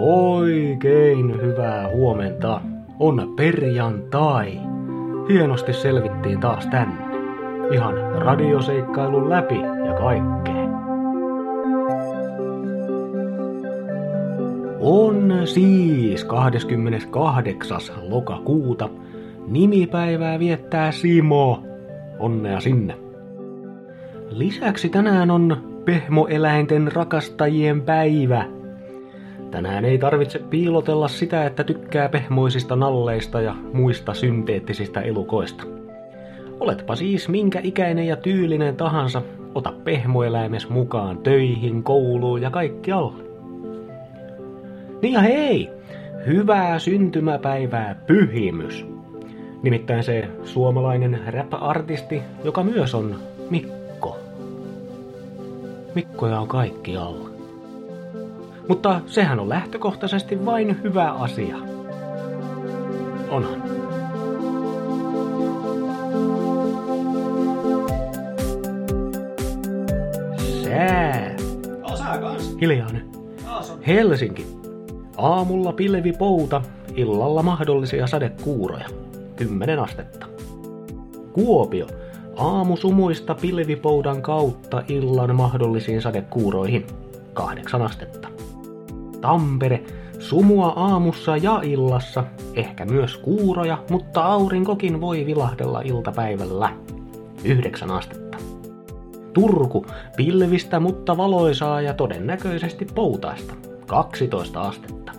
Oikein hyvää huomenta. On perjantai. Hienosti selvittiin taas tänne. Ihan radioseikkailun läpi ja kaikkea. On siis 28. lokakuuta. Nimipäivää viettää Simo. Onnea sinne. Lisäksi tänään on pehmoeläinten rakastajien päivä. Tänään ei tarvitse piilotella sitä, että tykkää pehmoisista nalleista ja muista synteettisistä elukoista. Oletpa siis minkä ikäinen ja tyylinen tahansa, ota pehmoeläimes mukaan töihin, kouluun ja kaikkialle. Niin ja hei! Hyvää syntymäpäivää pyhimys! Nimittäin se suomalainen rap-artisti, joka myös on Mikko. Mikkoja on kaikkialla. Mutta sehän on lähtökohtaisesti vain hyvä asia. Onhan. Sää. Osaa kans. Hiljainen. Helsinki. Aamulla pilvipouta, illalla mahdollisia sadekuuroja. 10 astetta. Kuopio. Aamusumuista pilvipoudan kautta illan mahdollisiin sadekuuroihin. 8 astetta. Tampere. Sumua aamussa ja illassa, ehkä myös kuuroja, mutta aurinkokin voi vilahdella iltapäivällä. 9 astetta. Turku. Pilvistä, mutta valoisaa ja todennäköisesti poutaista. 12 astetta.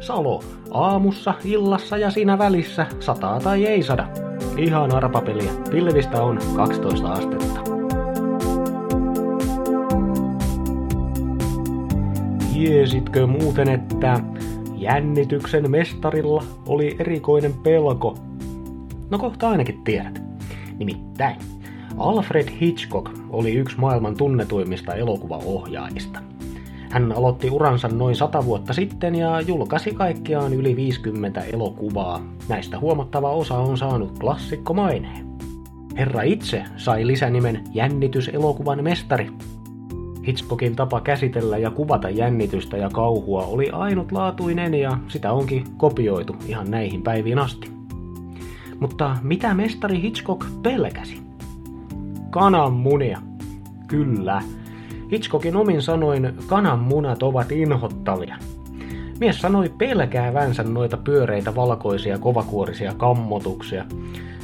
Salo. Aamussa, illassa ja siinä välissä sataa tai ei sada. Ihan arpapeliä. Pilvistä on 12 astetta. Tiesitkö muuten, että jännityksen mestarilla oli erikoinen pelko? No kohta ainakin tiedät. Nimittäin, Alfred Hitchcock oli yksi maailman tunnetuimmista elokuvaohjaajista. Hän aloitti uransa noin 100 vuotta sitten ja julkaisi kaikkiaan yli 50 elokuvaa. Näistä huomattava osa on saanut klassikkomaineen. Herra itse sai lisänimen jännityselokuvan mestari. Hitchcockin tapa käsitellä ja kuvata jännitystä ja kauhua oli ainutlaatuinen ja sitä onkin kopioitu ihan näihin päiviin asti. Mutta mitä mestari Hitchcock pelkäsi? Kananmunia. Kyllä. Hitchcockin omin sanoin kananmunat ovat inhottavia. Mies sanoi pelkäävänsä noita pyöreitä valkoisia kovakuorisia kammotuksia.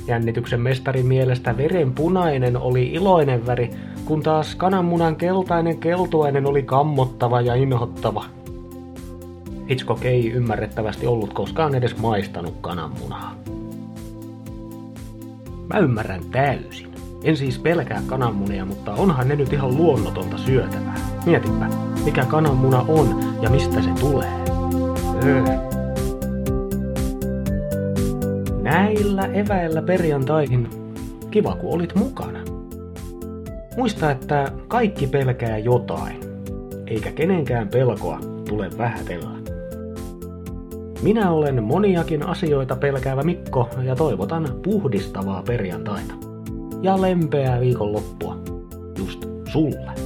Jännityksen mestarin mielestä verenpunainen oli iloinen väri, kun taas kananmunan keltainen keltuainen oli kammottava ja inhottava. Hitchcock ei ymmärrettävästi ollut koskaan edes maistanut kananmunaa. Mä ymmärrän täysin. En siis pelkää kananmunia, mutta onhan ne nyt ihan luonnotonta syötävää. Mietipä, mikä kananmuna on ja mistä se tulee. Öö. Näillä eväillä perjantaihin. Kiva, kun olit mukana. Muista, että kaikki pelkää jotain, eikä kenenkään pelkoa tule vähätellä. Minä olen moniakin asioita pelkäävä Mikko ja toivotan puhdistavaa perjantaita. Ja lempeää viikonloppua. Just sulle.